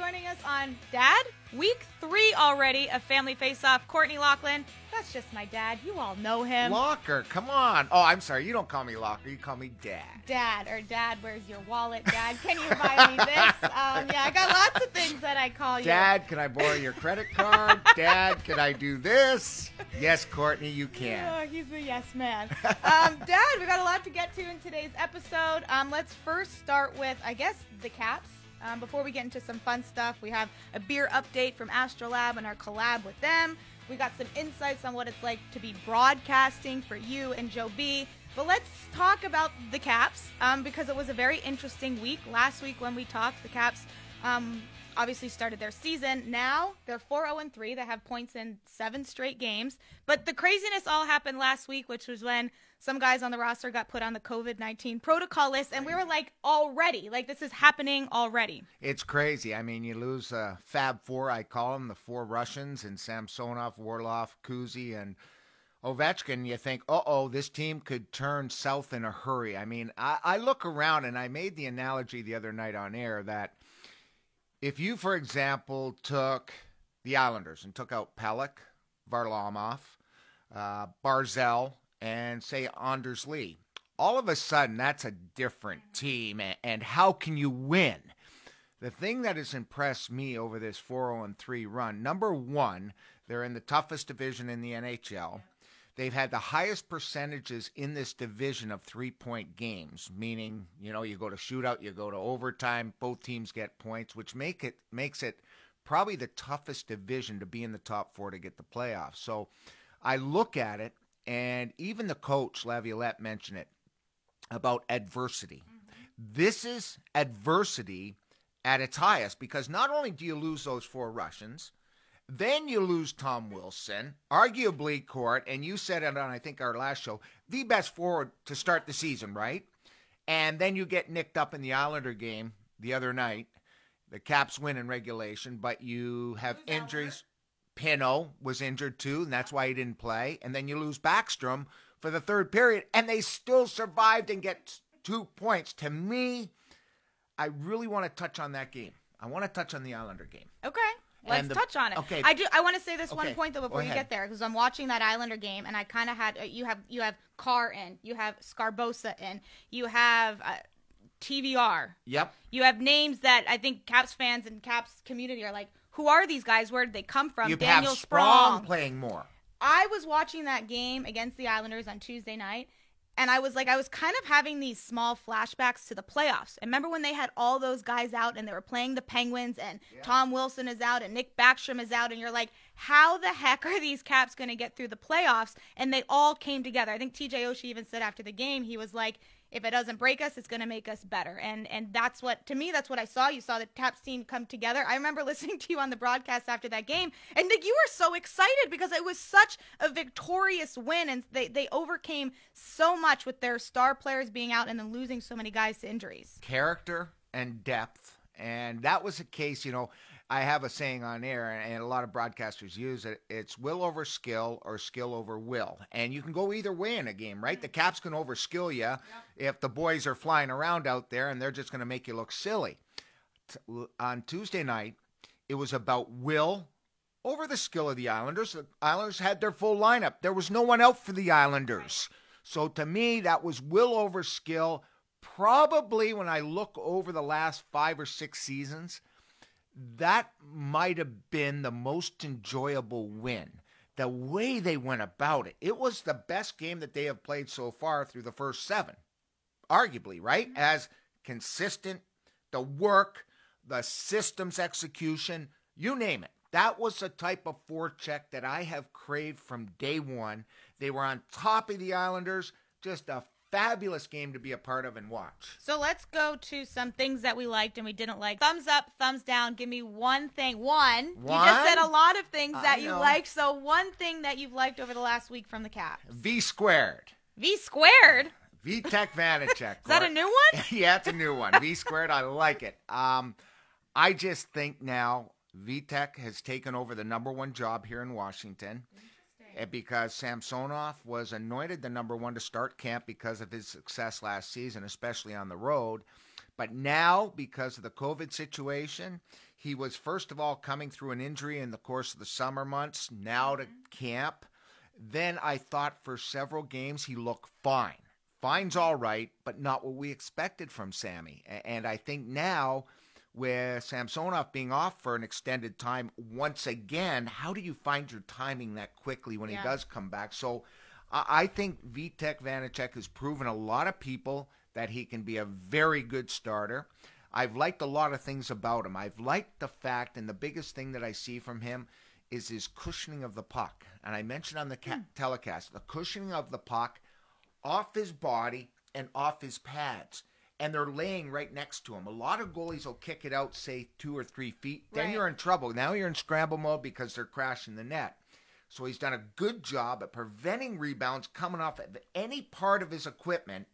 everybody. Thanks for joining us on Dad Week three already of Family Face Off. Courtney Laughlin, that's just my dad. You all know him. Locker, come on. Oh, I'm sorry. You don't call me Locker. You call me Dad. Dad, or Dad, where's your wallet? Dad, can you buy me this? Um, yeah, I got lots of things that I call you. Dad, can I borrow your credit card? Dad, can I do this? Yes, Courtney, you can. Oh, he's a yes man. Um, Dad, we got a lot to get to in today's episode. Um, let's first start with, I guess, the Caps. Um, before we get into some fun stuff, we have a beer update from Astrolab and our collab with them. We got some insights on what it's like to be broadcasting for you and Joe B. But let's talk about the Caps um, because it was a very interesting week. Last week when we talked, the Caps um, obviously started their season. Now they're 4 0 3. They have points in seven straight games. But the craziness all happened last week, which was when some guys on the roster got put on the COVID 19 protocol list. And we were like, already, like this is happening already. It's crazy. I mean, you lose uh, Fab Four, I call them, the four Russians, and Samsonov, Orlov, Kuzi, and. Ovechkin, you think, uh oh, this team could turn south in a hurry. I mean, I, I, look around and I made the analogy the other night on air that if you, for example, took the Islanders and took out Pelech, Varlamov, uh, Barzal, and say Anders Lee, all of a sudden that's a different team. And, and how can you win? The thing that has impressed me over this 4 0 3 run, number one, they're in the toughest division in the NHL. They've had the highest percentages in this division of three point games, meaning, you know, you go to shootout, you go to overtime, both teams get points, which make it makes it probably the toughest division to be in the top four to get the playoffs. So I look at it, and even the coach, Laviolette, mentioned it about adversity. Mm-hmm. This is adversity at its highest because not only do you lose those four Russians, then you lose Tom Wilson, arguably court, and you said it on I think our last show, the best forward to start the season, right? And then you get nicked up in the Islander game the other night. The Caps win in regulation, but you have injuries. Pino was injured too, and that's why he didn't play. And then you lose Backstrom for the third period, and they still survived and get two points. To me, I really want to touch on that game. I want to touch on the Islander game. Okay. Let's the, touch on it. Okay. I do. I want to say this okay. one point though before you get there because I'm watching that Islander game and I kind of had uh, you have you have Carr in, you have Sgarbossa in, you have uh, TVR. Yep. You have names that I think Caps fans and Caps community are like, who are these guys? Where did they come from? You Daniel have Sprong playing more. I was watching that game against the Islanders on Tuesday night, and I was like, I was kind of having these small flashbacks to the playoffs. And remember when they had all those guys out and they were playing the Penguins, and yeah. Tom Wilson is out and Nick Backstrom is out, and you're like, how the heck are these Caps going to get through the playoffs? And they all came together. I think TJ Oshie even said after the game, he was like, if it doesn't break us, it's going to make us better. And and that's what to me that's what I saw. You saw the Caps team come together. I remember listening to you on the broadcast after that game, and Nick, you were so excited because it was such a victorious win, and they they overcame so much with their star players being out and then losing so many guys to injuries. Character and depth, and that was a case. You know, I have a saying on air, and a lot of broadcasters use it. It's will over skill or skill over will. And you can go either way in a game, right? The Caps can overskill you yep. if the boys are flying around out there and they're just going to make you look silly. On Tuesday night, it was about will over the skill of the Islanders. The Islanders had their full lineup, there was no one out for the Islanders. So to me, that was will over skill. Probably when I look over the last five or six seasons, that might have been the most enjoyable win. The way they went about it, it was the best game that they have played so far through the first seven, arguably, right? Mm-hmm. As consistent, the work, the systems execution, you name it. That was the type of forecheck that I have craved from day one. They were on top of the Islanders, just a fabulous game to be a part of and watch. So let's go to some things that we liked and we didn't like. Thumbs up, thumbs down. Give me one thing. One. one? You just said a lot of things I that know. you liked. So one thing that you've liked over the last week from the Caps. V squared. V squared. Vitek Vanacek. Is that a new one? yeah, it's a new one. V squared. I like it. Um, I just think now Vitek has taken over the number one job here in Washington Eh, because Samsonov was anointed the number one to start camp because of his success last season, especially on the road. But now, because of the COVID situation, he was first of all coming through an injury in the course of the summer months, now to mm-hmm. camp. Then I thought for several games he looked fine. Fine's all right, but not what we expected from Sammy. And I think now, with Samsonov being off for an extended time once again, how do you find your timing that quickly when Yeah. he does come back? So I I think Vitek Vanacek has proven a lot of people that he can be a very good starter. I've liked a lot of things about him. I've liked the fact, and the biggest thing that I see from him is his cushioning of the puck. And I mentioned on the ca- hmm. telecast the cushioning of the puck off his body and off his pads. And they're laying right next to him. A lot of goalies will kick it out, say two or three feet. Then Right. you're in trouble. Now you're in scramble mode because they're crashing the net. So he's done a good job at preventing rebounds coming off of any part of his equipment.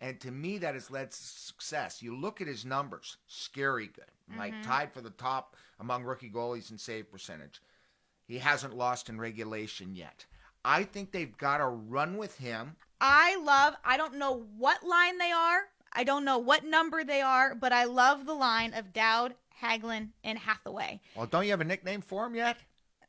And to me, that has led to success. You look at his numbers, scary good. Like mm-hmm. tied for the top among rookie goalies in save percentage. He hasn't lost in regulation yet. I think they've got to run with him. I love, I don't know what line they are. I don't know what number they are, but I love the line of Dowd, Hagelin, and Hathaway. Well, don't you have a nickname for him yet?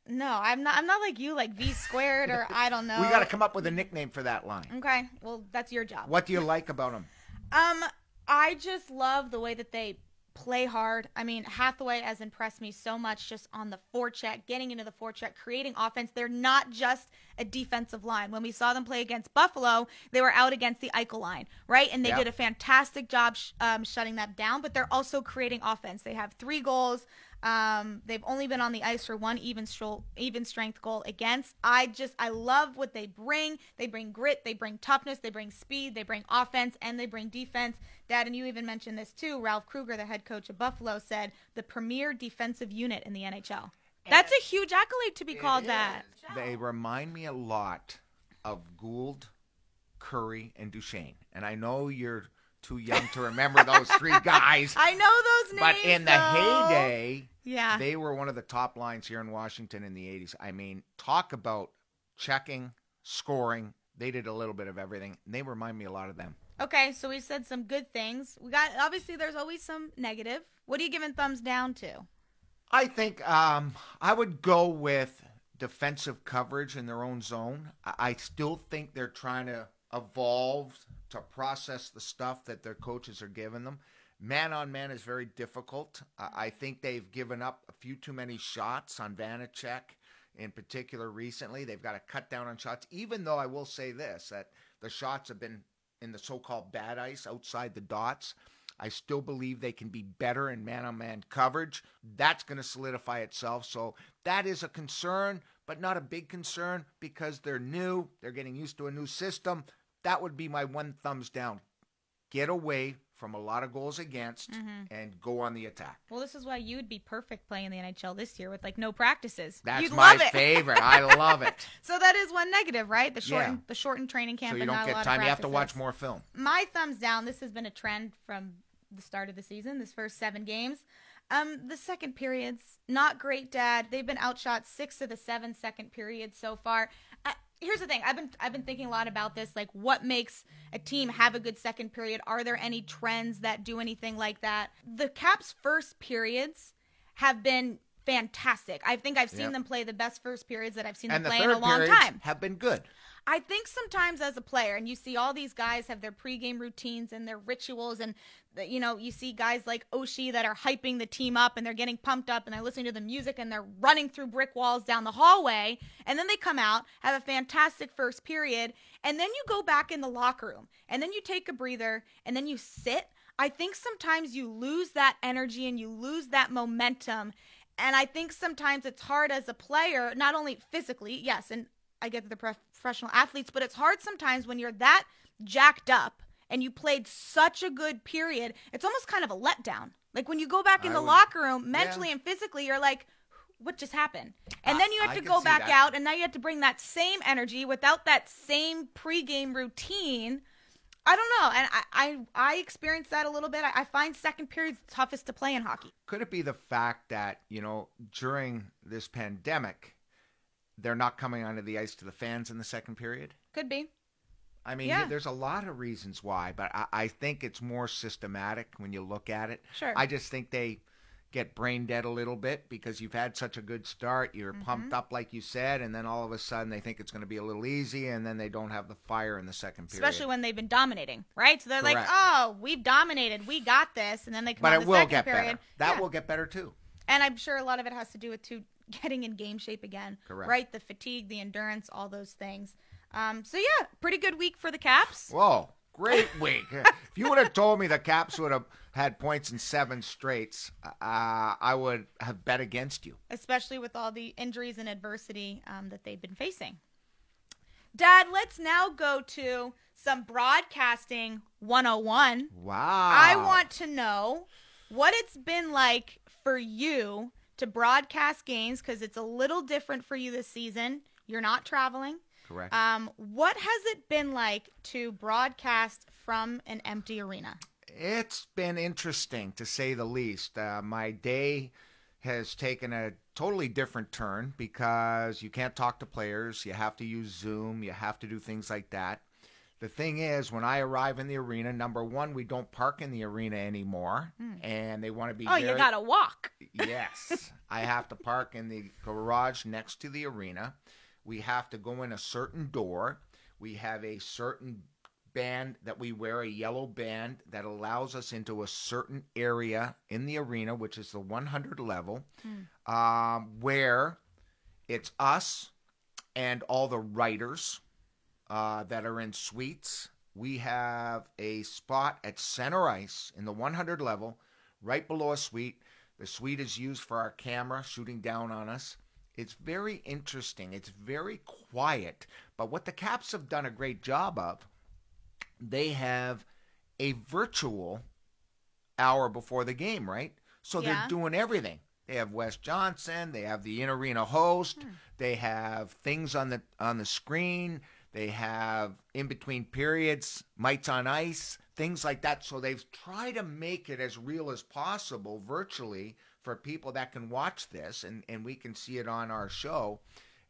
No, I'm not I'm not like you, like V squared or I don't know. We got to come up with a nickname for that line. Okay. Well, that's your job. What do you like about him? Um, I just love the way that they play hard. I mean, Hathaway has impressed me so much just on the forecheck, getting into the forecheck, creating offense. They're not just a defensive line. When we saw them play against Buffalo, they were out against the Eichel line, right? And they Yep. did a fantastic job sh- um, shutting that down. But they're also creating offense. They have three goals. Um, they've only been on the ice for one even stro- even strength goal against. I just I love what they bring. They bring grit, they bring toughness, they bring speed, they bring offense, and they bring defense. Dad, and you even mentioned this too. Ralph Krueger, the head coach of Buffalo, said the premier defensive unit in the NHL. That's a huge accolade to be called that. They remind me a lot of Gould, Curry, and Duchesne. And I know you're too young to remember those three guys. I know those names. But in the though. heyday, yeah, they were one of the top lines here in Washington in the 80s. I mean, talk about checking, scoring. They did a little bit of everything. They remind me a lot of them. Okay, so we said some good things. We got obviously there's always some negative. What are you giving thumbs down to? I think um, I would go with defensive coverage in their own zone. I, I still think they're trying to evolve to process the stuff that their coaches are giving them. Man on man is very difficult. I I think they've given up a few too many shots on Vanacek in particular recently. They've got to cut down on shots, even though I will say this that the shots have been in the so called bad ice outside the dots. I still believe they can be better in man on man coverage. That's going to solidify itself. So that is a concern, but not a big concern because they're new. They're getting used to a new system. That would be my one thumbs down. Get away from a lot of goals against and go on the attack. Well, this is why you would be perfect playing the NHL this year with like no practices. That's You'd my love it. favorite. I love it. So that is one negative, right? The shortened Yeah. the shortened training camp so you and don't get time. You have to watch more film. My thumbs down. This has been a trend from the start of the season. This first seven games. Um, the second periods not great, Dad. They've been outshot six of the seven second periods so far. Here's the thing. I've been I've been thinking a lot about this. Like, what makes a team have a good second period? Are there any trends that do anything like that? The Caps' first periods have been fantastic. I think I've seen Yep. them play the best first periods that I've seen And them the play in a long time. have been good. I think sometimes as a player, and you see all these guys have their pregame routines and their rituals, and you know you see guys like Oshie that are hyping the team up and they're getting pumped up and they're listening to the music and they're running through brick walls down the hallway, and then they come out have a fantastic first period, and then you go back in the locker room and then you take a breather and then you sit. I think sometimes you lose that energy and you lose that momentum. And I think sometimes it's hard as a player, not only physically, yes, and I get the professional athletes, but it's hard sometimes when you're that jacked up and you played such a good period. It's almost kind of a letdown. Like when you go back in I the would- locker room, mentally and physically, you're like, what just happened? And I- then you have I to go back that. out, and now you have to bring that same energy without that same pregame routine. I don't know, and I I, I experienced that a little bit. I, I find second periods the toughest to play in hockey. Could it be the fact that, you know, during this pandemic, they're not coming onto the ice to the fans in the second period? Could be. I mean, Yeah. there's a lot of reasons why, but I, I think it's more systematic when you look at it. Sure. I just think they get brain dead a little bit because you've had such a good start. You're Mm-hmm. pumped up, like you said, and then all of a sudden they think it's going to be a little easy, and then they don't have the fire in the second period. Especially when they've been dominating, right? So they're like, "Oh, we've dominated. We got this." And then they come but it the will second get period. better. That Yeah. will get better too. And I'm sure a lot of it has to do with too getting in game shape again. Correct. Right? The fatigue, the endurance, all those things. Um, so yeah, pretty good week for the Caps. Whoa, great week. if you would have told me the Caps would have had points in seven straights, uh, I would have bet against you. especially with all the injuries and adversity um, that they've been facing. Dad, let's now go to some broadcasting 101. Wow. I want to know what it's been like for you to broadcast games because it's a little different for you this season. You're not traveling. Correct. Um, what has it been like to broadcast from an empty arena? It's been interesting to say the least. Uh, my day has taken a totally different turn because you can't talk to players. You have to use Zoom. You have to do things like that. The thing is, when I arrive in the arena, number one, we don't park in the arena anymore, and they want to be. Oh, you gotta walk. Yes. I have to park in the garage next to the arena. We have to go in a certain door. We have a certain band that we wear, a yellow band that allows us into a certain area in the arena, which is the 100 level, um, where it's us and all the writers uh, that are in suites. We have a spot at center ice in the 100 level, right below a suite. The suite is used for our camera shooting down on us. It's very interesting. It's very quiet. But what the Caps have done a great job of, they have a virtual hour before the game, right? So Yeah. they're doing everything. They have Wes Johnson, they have the in arena host, hmm. they have things on the on the screen, they have in between periods, mites on ice, things like that. So they've tried to make it as real as possible virtually for people that can watch this and, and we can see it on our show.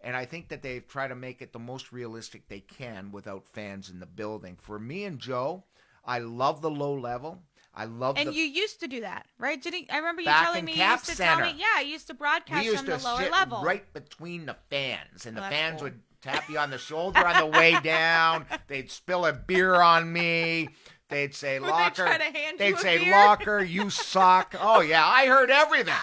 And I think that they've tried to make it the most realistic they can without fans in the building. For me and Joe, I love the low level. I love And the you used to do that, right? Didn't I remember you telling in me you used to Center. tell me? Yeah, I used to broadcast used from to the lower level. right between the fans, and Oh, the fans cool. would tap you on the shoulder on the way down. They'd spill a beer on me. They'd say, Would they "Locker." try to hand They'd you a say, beer? "Locker, you suck." Oh yeah, I heard everything.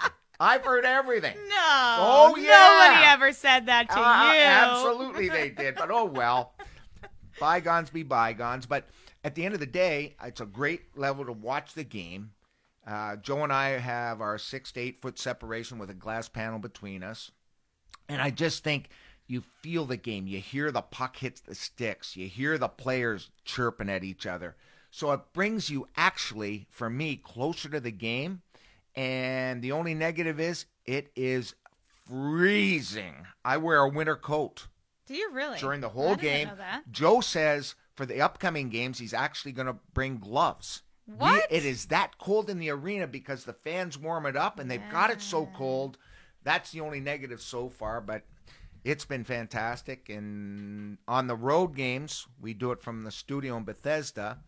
I've heard everything. No. Oh, yeah. Nobody ever said that to Uh, you. Absolutely, they did. But oh well. bygones be bygones. But at the end of the day, it's a great level to watch the game. Uh, Joe and I have our six to eight foot separation with a glass panel between us. And I just think you feel the game. You hear the puck hits the sticks. You hear the players chirping at each other. So it brings you actually, for me, closer to the game. And the only negative is it is freezing. I wear a winter coat Do you really? during the whole game. Joe says for the upcoming games, he's actually going to bring gloves. We- What? it is that cold in the arena because the fans warm it up and they've got it so cold. That's the only negative so far, but it's been fantastic. And on the road games, we do it from the studio in Bethesda.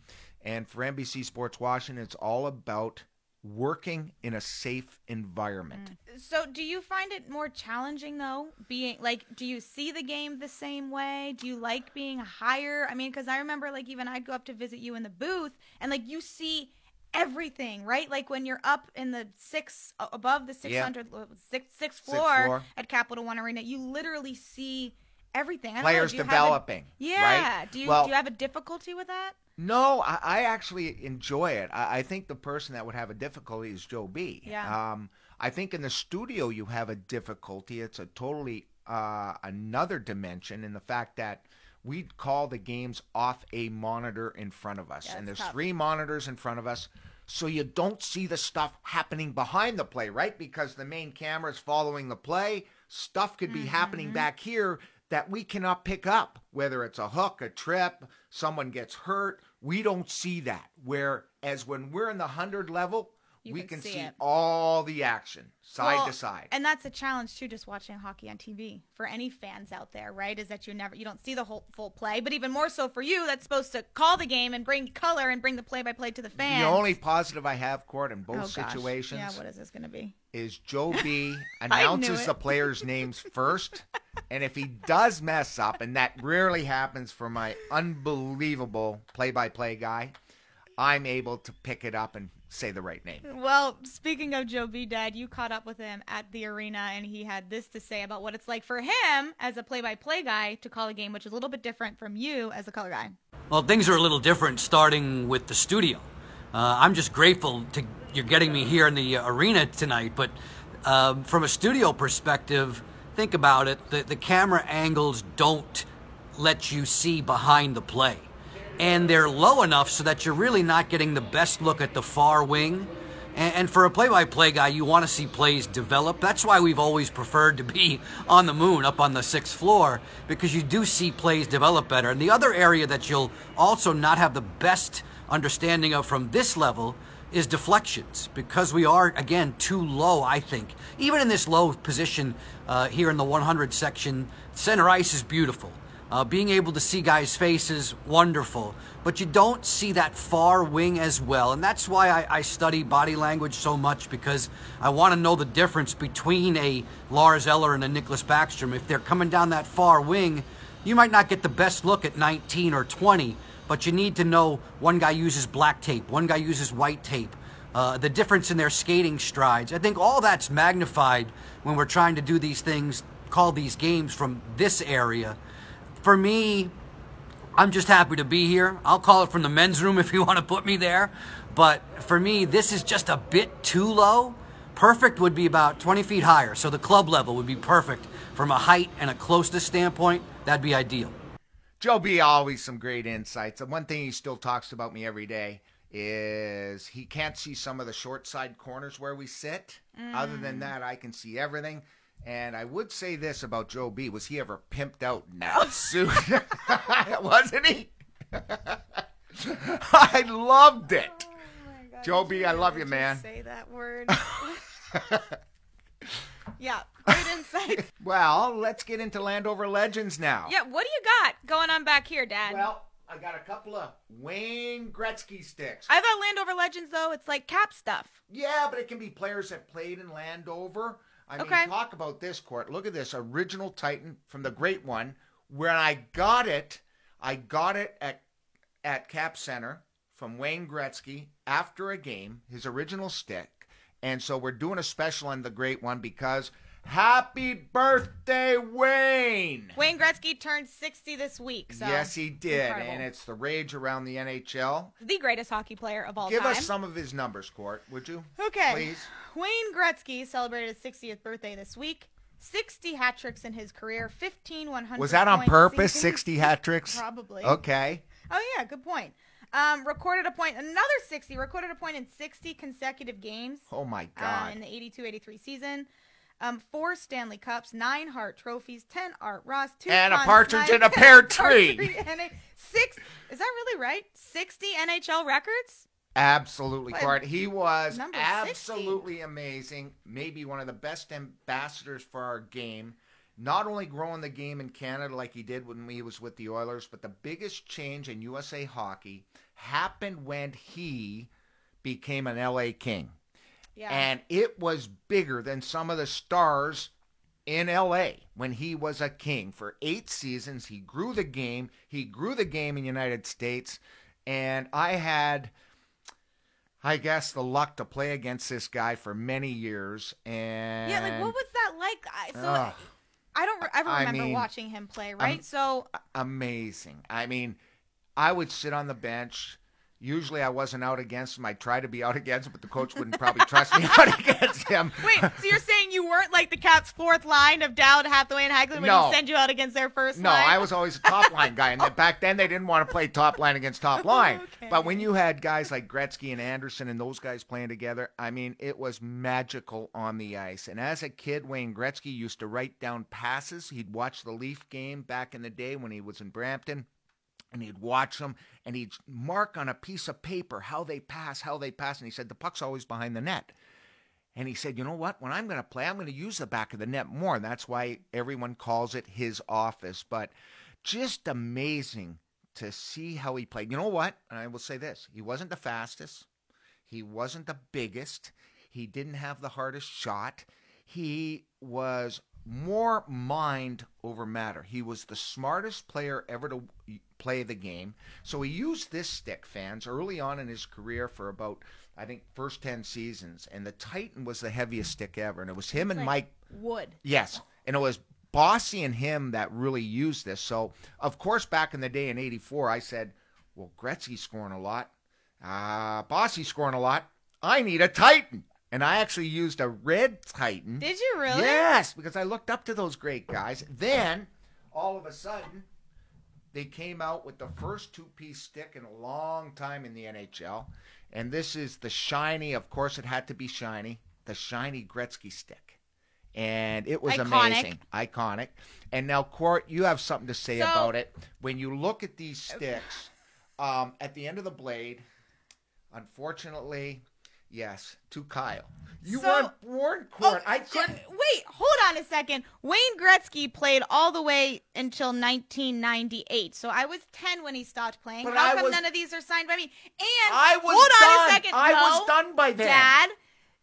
And for NBC Sports Washington, it's all about working in a safe environment. So, do you find it more challenging though? Being like, do you see the game the same way? Do you like being higher? I mean, because I remember like even I'd go up to visit you in the booth, and like you see everything, right? Like when you're up in the six uh, above the 600 sixth, sixth floor, floor. at Capital One Arena, you literally see everything. Know, Players do you a- developing. yeah. Right? Do you Well- do you have a difficulty with that? No, I, I actually enjoy it. I, I think the person that would have a difficulty is Joe B. Yeah. Um, I think in the studio you have a difficulty. It's a totally uh, another dimension in the fact that we call the games off a monitor in front of us, Yeah, and there's tough. three monitors in front of us. So you don't see the stuff happening behind the play, right? Because the main camera is following the play. Stuff could be happening Mm-hmm. back here that we cannot pick up, whether it's a hook, a trip, someone gets hurt. We don't see that. Whereas when we're in the 100 level, You we can can, see see, all the action side Well, to side. And that's a challenge too, just watching hockey on TV for any fans out there, right? Is that you never you don't see the whole full play, but even more so for you, that's supposed to call the game and bring color and bring the play by play to the fans. the only positive I have, Court, in Oh, both gosh. situations Yeah, what is this going to be? Is Joe B announces the players' names first. And if he does mess up, and that rarely happens for my unbelievable play by play guy, I'm able to pick it up and say the right name. Well, speaking of Joe B. Dad, you caught up with him at the arena, and he had this to say about what it's like for him as a play-by-play guy to call a game, which is a little bit different from you as a color guy. Well, things are a little different starting with the studio. Uh, I'm just grateful to you're getting me here in the arena tonight, but um, from a studio perspective, think about it. The, the camera angles don't let you see behind the play. And they're low enough so that you're really not getting the best look at the far wing. And, for a play by play guy, you want to see plays develop. That's why we've always preferred to be on the moon, up on the sixth floor, because you do see plays develop better. And the other area that you'll also not have the best understanding of from this level is deflections because we are again too low i think even in this low position uh, here in the 100 section center ice is beautiful uh, being able to see guys faces wonderful but you don't see that far wing as well and that's why i, I study body language so much because i want to know the difference between a lars eller and a nicholas backstrom if they're coming down that far wing you might not get the best look at 19 or 20 but you need to know one guy uses black tape, one guy uses white tape, uh, the difference in their skating strides. I think all that's magnified when we're trying to do these things, call these games from this area. For me, I'm just happy to be here. I'll call it from the men's room if you want to put me there. But for me, this is just a bit too low. Perfect would be about 20 feet higher. So the club level would be perfect from a height and a closeness standpoint. That'd be ideal. Joe B always some great insights. And one thing he still talks about me every day is he can't see some of the short side corners where we sit. Other than mm. that, I can see everything. And I would say this about Joe B. Was he ever pimped out in that suit? Wasn't he? I loved it. Oh, Joe B, I love you, man. Say that word. yeah, great insights. Well, let's get into Landover Legends now. Yeah, what do you got going on back here, Dad? Well, I got a couple of Wayne Gretzky sticks. I thought Landover Legends though, it's like cap stuff. Yeah, but it can be players that played in Landover. I mean, Okay. talk about this court. Look at this original Titan from the Great One. When I got it, I got it at at Cap Center from Wayne Gretzky after a game, his original stick. And so we're doing a special on the Great One because happy birthday, Wayne! Wayne Gretzky turned 60 this week. So yes, he did, incredible. and it's the rage around the NHL. the greatest hockey player of all Give time. Give us some of his numbers, Court, would you? Okay. Please. Wayne Gretzky celebrated his 60th birthday this week. 60 hat tricks in his career, 15 100 Was that on purpose? seasons. 60 hat tricks? Probably. Okay. Oh yeah, good point. Um, recorded a point, another 60. Recorded a point in 60 consecutive games. Oh my uh, God. in the 82-83 season. Um, four Stanley Cups, nine Hart trophies, ten Art Ross, two And a partridge Smythe, in a pear tree. and a- six. Is that really right? 60 NHL records. Absolutely? Court. He was Number 60. absolutely amazing. Maybe one of the best ambassadors for our game. Not only growing the game in Canada like he did when he was with the Oilers, but the biggest change in USA hockey happened when he became an LA King. Yeah. And it was bigger than some of the stars in LA when he was a king. For eight seasons, he grew the game. He grew the game in the United States. And I had, I guess, the luck to play against this guy for many years. And yeah, like what was that like? I, so Ugh. I don't re- ever I remember mean, watching him play, right? so amazing. I mean, I would sit on the bench. Usually I wasn't out against him. I tried to be out against him, but the coach wouldn't probably trust me out against him. wait, so you're saying you weren't like the Caps' fourth line of Dowd, Hathaway, and Hagelin when No. you send you out against their first No, line? I was always a top line guy, and then oh. back then they didn't want to play top line against top line. Okay. But when you had guys like Gretzky and Anderson and those guys playing together, I mean, it was magical on the ice. And as a kid, Wayne Gretzky used to write down passes. He'd watch the Leaf game back in the day when he was in Brampton. And he'd watch them and he'd mark on a piece of paper how they pass, how they pass. And he said, the puck's always behind the net. And he said, you know what? When I'm going to play, I'm going to use the back of the net more. And that's why everyone calls it his office. But just amazing to see how he played. You know what? And I will say this he wasn't the fastest, he wasn't the biggest, he didn't have the hardest shot. He was more mind over matter. He was the smartest player ever to play the game. So he used this stick, fans, early on in his career for about, I think, first 10 seasons. And the Titan was the heaviest stick ever. And it was him It's and like Mike. Wood. Yes. And it was Bossy and him that really used this. So, of course, back in the day in 84, I said, well, Gretzky's scoring a lot. Uh, Bossy's scoring a lot. I need a Titan. And I actually used a red Titan. Did you really? Yes, because I looked up to those great guys. Then, all of a sudden, they came out with the first two piece stick in a long time in the NHL. And this is the shiny, of course, it had to be shiny, the shiny Gretzky stick. And it was Iconic. amazing. Iconic. And now, Court, you have something to say So- about it. When you look at these sticks, um, at the end of the blade, unfortunately, yes, to Kyle. You So- weren't born, Court. Oh, I couldn't. Wait, hold on a second. Wayne Gretzky played all the way until 1998. So I was 10 when he stopped playing. But How I come was- none of these are signed by me? And I was hold on done. a second. I no, was done by then. Dad,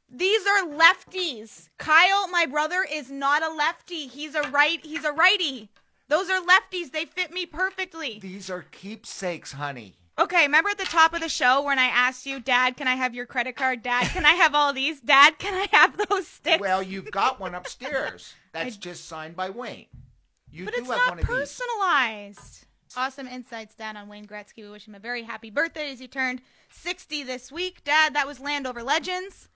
these are lefties. Kyle, my brother, is not a lefty. He's a right. He's a righty. Those are lefties. They fit me perfectly. These are keepsakes, honey. Okay, remember at the top of the show when I asked you, Dad, can I have your credit card? Dad, can I have all these? Dad, can I have those sticks? Well, you've got one upstairs. That's just signed by Wayne. You but do it's have not one of these. personalized. Awesome insights, Dad, on Wayne Gretzky. We wish him a very happy birthday as he turned 60 this week. Dad, that was Landover Legends.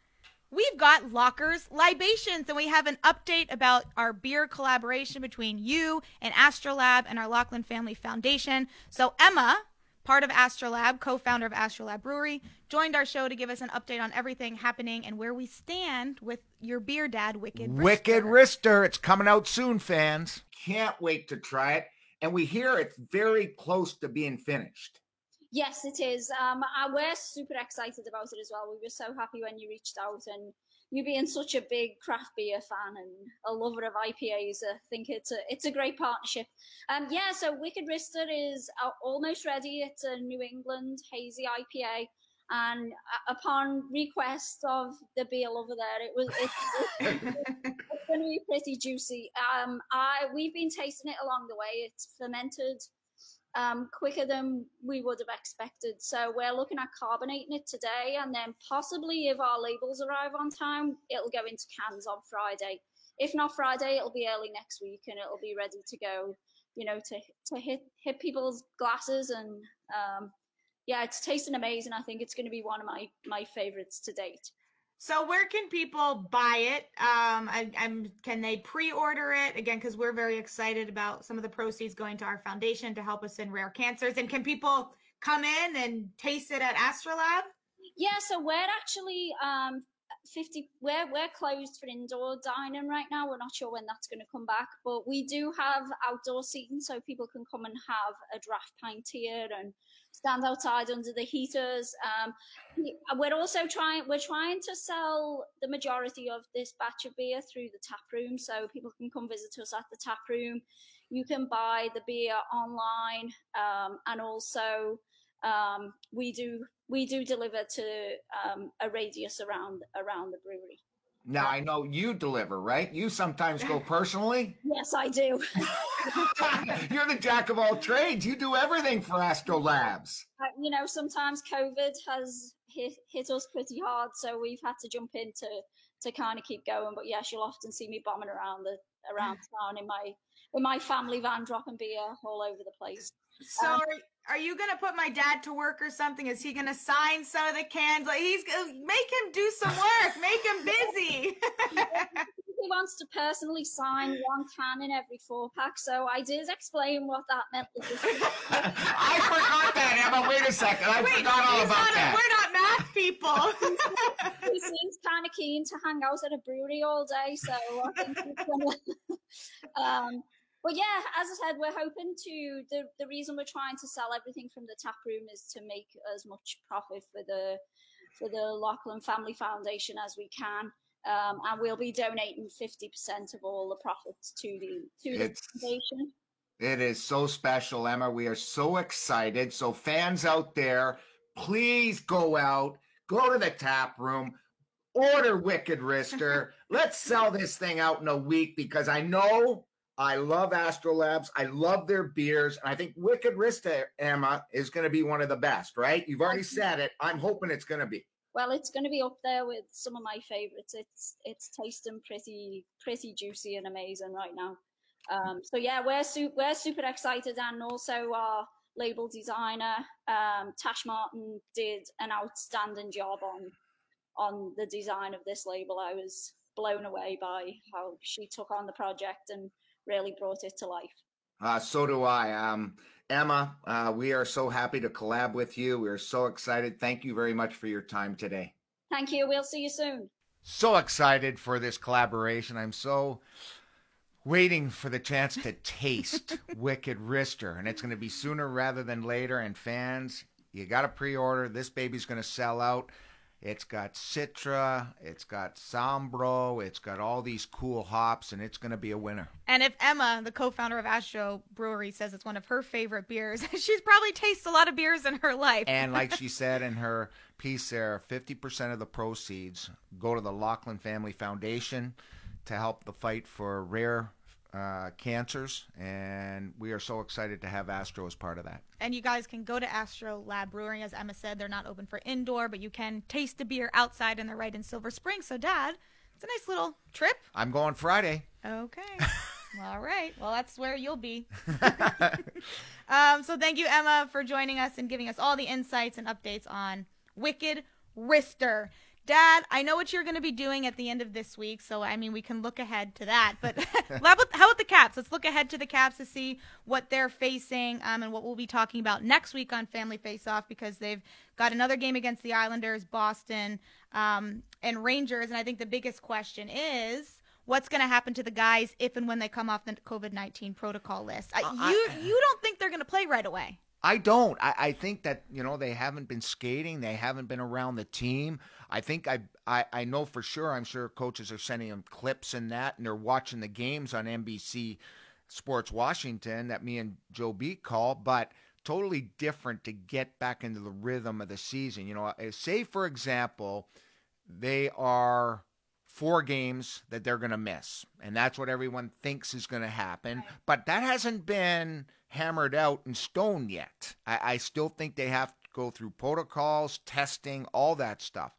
We've got Lockers Libations, and we have an update about our beer collaboration between you and Astrolab and our Laughlin Family Foundation. So, Emma, part of Astrolab, co founder of Astrolab Brewery, joined our show to give us an update on everything happening and where we stand with your beer, Dad, Wicked Wicked Wrister. Wrister. It's coming out soon, fans. Can't wait to try it. And we hear it's very close to being finished. Yes, it is. Um, we're super excited about it as well. We were so happy when you reached out, and you being such a big craft beer fan and a lover of IPAs, I think it's a it's a great partnership. Um, yeah, so Wicked Wrister is uh, almost ready. It's a New England hazy IPA, and uh, upon request of the beer over there, it was it's, it's going to be pretty juicy. Um, I we've been tasting it along the way. It's fermented um, quicker than we would have expected. So we're looking at carbonating it today, and then possibly if our labels arrive on time, it'll go into cans on Friday. If not Friday, it'll be early next week, and it'll be ready to go. You know, to to hit hit people's glasses, and um, yeah, it's tasting amazing. I think it's going to be one of my my favorites to date. So where can people buy it? Um, I, I'm can they pre-order it again? Because we're very excited about some of the proceeds going to our foundation to help us in rare cancers. And can people come in and taste it at Astrolab? Yeah, so we're actually um, 50 we're we're closed for indoor dining right now we're not sure when that's going to come back but we do have outdoor seating so people can come and have a draft pint here and stand outside under the heaters um, we're also trying we're trying to sell the majority of this batch of beer through the tap room so people can come visit us at the tap room you can buy the beer online um, and also um, we do we do deliver to um, a radius around around the brewery. Now I know you deliver, right? You sometimes go personally. Yes, I do. You're the jack of all trades. You do everything for Astro Labs. Uh, you know, sometimes COVID has hit, hit us pretty hard, so we've had to jump in to, to kind of keep going. But yes, you'll often see me bombing around the around town in my in my family van, dropping beer all over the place. So Um, are, are you gonna put my dad to work or something? Is he gonna sign some of the cans? Like he's make him do some work, make him busy. He wants to personally sign one can in every four pack, so I did explain what that meant. I forgot that, Emma. Wait a second. I Wait, forgot all about a- that. we're not math people. he seems kind of keen to hang out at a brewery all day, so I think he's gonna. um, Well, yeah, as I said, we're hoping to. The, the reason we're trying to sell everything from the tap room is to make as much profit for the for the Laughlin Family Foundation as we can. Um, and we'll be donating 50% of all the profits to the to the It's- foundation. It is so special, Emma. We are so excited. So, fans out there, please go out, go to the tap room, order Wicked Wrister. Let's sell this thing out in a week because I know I love Astrolabs. I love their beers. And I think Wicked Wrister, Emma, is going to be one of the best, right? You've already said it. I'm hoping it's going to be. Well, it's going to be up there with some of my favorites. It's it's tasting pretty pretty juicy and amazing right now. Um, so yeah, we're su- we're super excited, and also our label designer um, Tash Martin did an outstanding job on on the design of this label. I was blown away by how she took on the project and really brought it to life. Uh, so do I. Um, Emma, uh, we are so happy to collab with you. We are so excited. Thank you very much for your time today. Thank you. We'll see you soon. so excited for this collaboration. I'm so waiting for the chance to taste Wicked Wrister, and it's going to be sooner rather than later. And fans, you got to pre-order. This baby's going to sell out. It's got Citra, it's got Sabro, it's got all these cool hops, and it's going to be a winner. And if Emma, the co-founder of Astro Brewery, says it's one of her favorite beers, she's probably tasted a lot of beers in her life. And like she said in her piece there, 50% of the proceeds go to the Laughlin Family Foundation to help the fight for rare uh, cancers. And we are so excited to have Astro as part of that. And you guys can go to Astro Lab Brewing. As Emma said, they're not open for indoor, but you can taste the beer outside, and they're right in Silver Spring. So, Dad, it's a nice little trip. I'm going Friday. Okay. All right. Well, that's where you'll be. um, so, thank you, Emma, for joining us and giving us all the insights and updates on Wicked Wrister. Dad, I know what you're going to be doing at the end of this week, so I mean we can look ahead to that. But how about how about the Caps? Let's look ahead to the Caps to see what they're facing um, and what we'll be talking about next week on Family Face Off because they've got another game against the Islanders, Boston, um, and Rangers. And I think the biggest question is what's going to happen to the guys if and when they come off the COVID nineteen protocol list. I, I- you you don't think they're going to play right away? I don't. I, I think that you know they haven't been skating. They haven't been around the team. I think I, I I know for sure. I'm sure coaches are sending them clips and that, and they're watching the games on NBC Sports Washington that me and Joe B call. But totally different to get back into the rhythm of the season. You know, uh, say for example, they are four games that they're going to miss, and that's what everyone thinks is going to happen. But that hasn't been hammered out in stone yet. I, I still think they have to go through protocols, testing, all that stuff.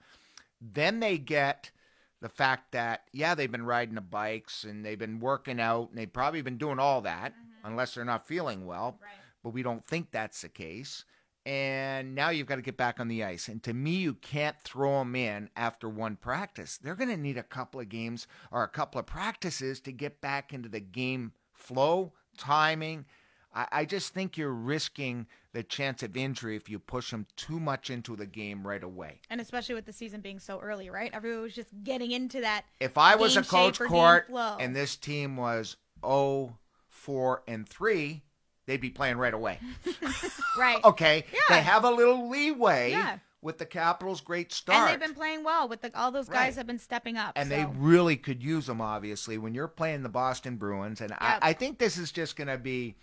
Then they get the fact that, yeah, they've been riding the bikes and they've been working out and they've probably been doing all that, mm-hmm. unless they're not feeling well. But we don't think that's the case. And now you've got to get back on the ice. And to me, you can't throw them in after one practice. They're going to need a couple of games or a couple of practices to get back into the game flow, timing. I, I just think you're risking the chance of injury if you push them too much into the game right away. And especially with the season being so early, right? Everyone was just getting into that. If I was a coach shape or game court and this team was 0, 4, and 3, they'd be playing right away. Right. Okay. Yeah. They have a little leeway Yeah. with the Capitals' great start. And they've been playing well with the, all those guys Right. have been stepping up. and so. they really could use them obviously when you're playing the Boston Bruins and Yep. I, I think this is just going to be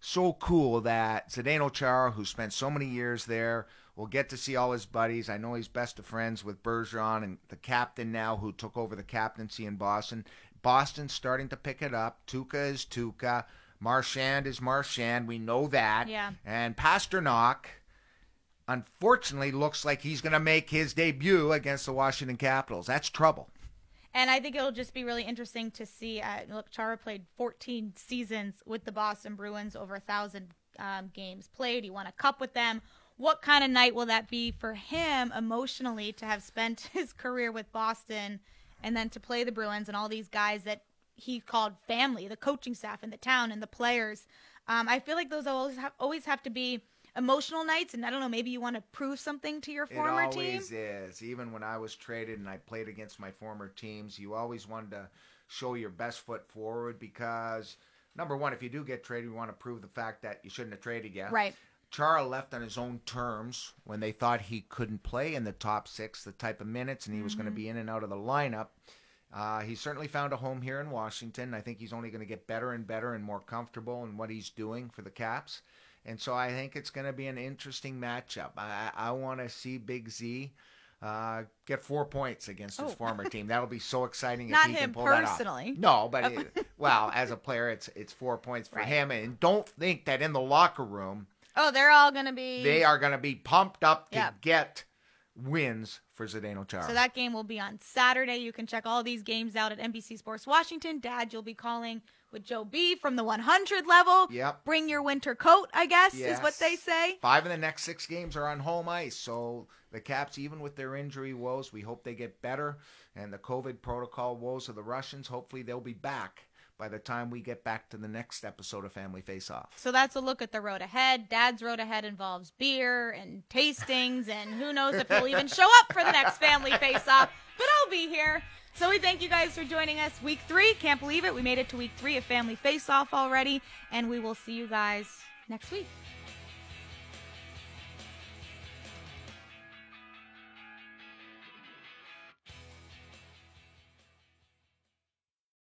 so cool that Zdeno Chara who spent so many years there will get to see all his buddies. I know he's best of friends with Bergeron and the captain now who took over the captaincy in Boston. Boston's starting to pick it up. Tuukka is Tuukka. Marchand is Marchand. We know that. Yeah. and Pastrnak unfortunately looks like he's going to make his debut against the Washington Capitals. That's trouble And I think it'll just be really interesting to see. Uh, look, Chara played 14 seasons with the Boston Bruins, over a thousand um, games played. He won a cup with them. What kind of night will that be for him emotionally to have spent his career with Boston and then to play the Bruins and all these guys that he called family, the coaching staff and the town and the players? Um, I feel like those always have, always have to be emotional nights. And I don't know, maybe you want to prove something to your former team. it team. always is. Even when I was traded and I played against my former teams, you always wanted to show your best foot forward because number one, if you do get traded, you want to prove the fact that you shouldn't have traded yet. Right. Chara left on his own terms when they thought he couldn't play in the top six, the type of minutes, and he was going to be in and out of the lineup. Uh, he certainly found a home here in Washington. I think he's only going to get better and better and more comfortable in what he's doing for the Caps. And so I think it's going to be an interesting matchup. I, I want to see Big Z uh, get four points against his Oh. former team. That'll be so exciting if he him can pull that off. personally. No, but it, well, as a player, it's it's four points for Right. him. And don't think that in the locker room Oh, they're all going to be. they are going to be pumped up to Yep. get wins for Zdeno Chara. So that game will be on Saturday. You can check all these games out at NBC Sports Washington. Dad, you'll be calling with Joe B from the 100 level. Yep. Bring your winter coat, I guess, is what they say. Five of the next six games are on home ice. So the Caps, even with their injury woes, we hope they get better. And the COVID protocol woes of the Russians, hopefully they'll be back by the time we get back to the next episode of Family Face Off. So that's a look at the road ahead. Dad's road ahead involves beer and tastings, and who knows if he'll even show up for the next family face off. But I'll be here. So we thank you guys for joining us. Week three, can't believe it. We made it to week three of Family Face Off already, and we will see you guys next week.